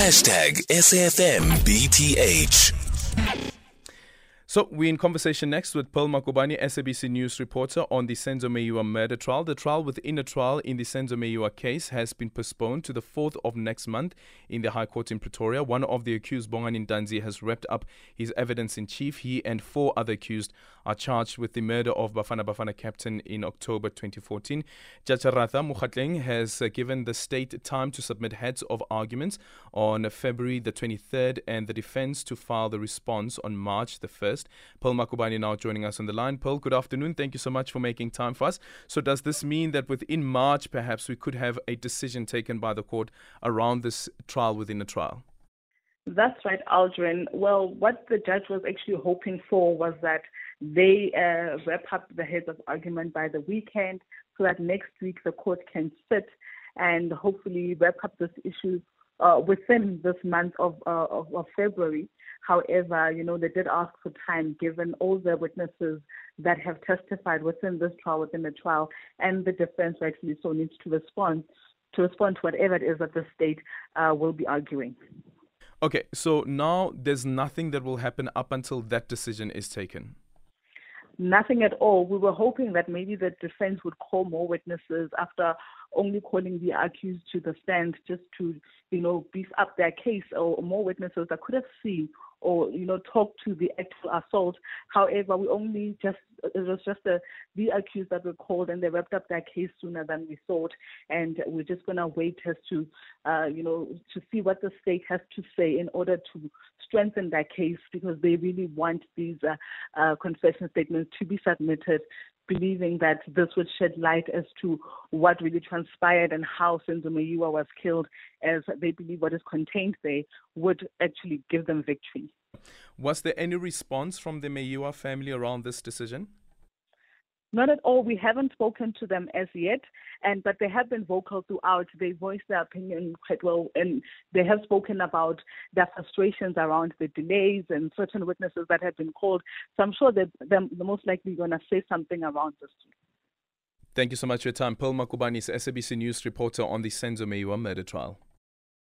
Hashtag SAFMBTH. So we're in conversation next with Pearl Magubane, SABC News reporter on the Senzo Meyiwa murder trial. The trial within a trial in the Senzo Meyiwa case has been postponed to the 4th of next month in the High Court in Pretoria. One of the accused, Bongani Ntanzi, has wrapped up his evidence in chief. He and four other accused are charged with the murder of Bafana Bafana captain in October 2014. Judge Ratha Mokgoathleng has uh, given the state time to submit heads of arguments on February the 23rd and the defense to file the response on March the 1st. Pearl Magubane now joining us on the line. Pearl, good afternoon. Thank you so much for making time for us. So, does this mean that within March, perhaps, we could have a decision taken by the court around this trial within a trial? That's right, Aldrin. Well, what the judge was actually hoping for was that they uh, wrap up the heads of argument by the weekend so that next week the court can sit and hopefully wrap up this issue uh, within this month of, uh, of, of February. However, you know, they did ask for time given all the witnesses that have testified within this trial, within the trial, and the defense actually so needs to respond to respond to whatever it is that the state uh, will be arguing. Okay, so now there's nothing that will happen up until that decision is taken. Nothing at all. We were hoping that maybe the defense would call more witnesses after only calling the accused to the stand just to, you know, beef up their case or more witnesses that could have seen or you know talk to the actual assault. However, we only just it was just the the accused that were called and they wrapped up their case sooner than we thought, and we're just gonna wait as to uh, you know to see what the state has to say in order to strengthen their case because they really want these uh, uh, confession statements to be submitted believing that this would shed light as to what really transpired and how Senzo Meyiwa was killed, as they believe what is contained there would actually give them victory. Was there any response from the Meyiwa family around this decision? Not at all. We haven't spoken to them as yet, and but they have been vocal throughout. They voiced their opinion quite well, and they have spoken about their frustrations around the delays and certain witnesses that have been called. So I'm sure that they're most likely going to say something around this. Thank you so much for your time. Pearl is SABC News reporter on the Senzo Meyiwa murder trial.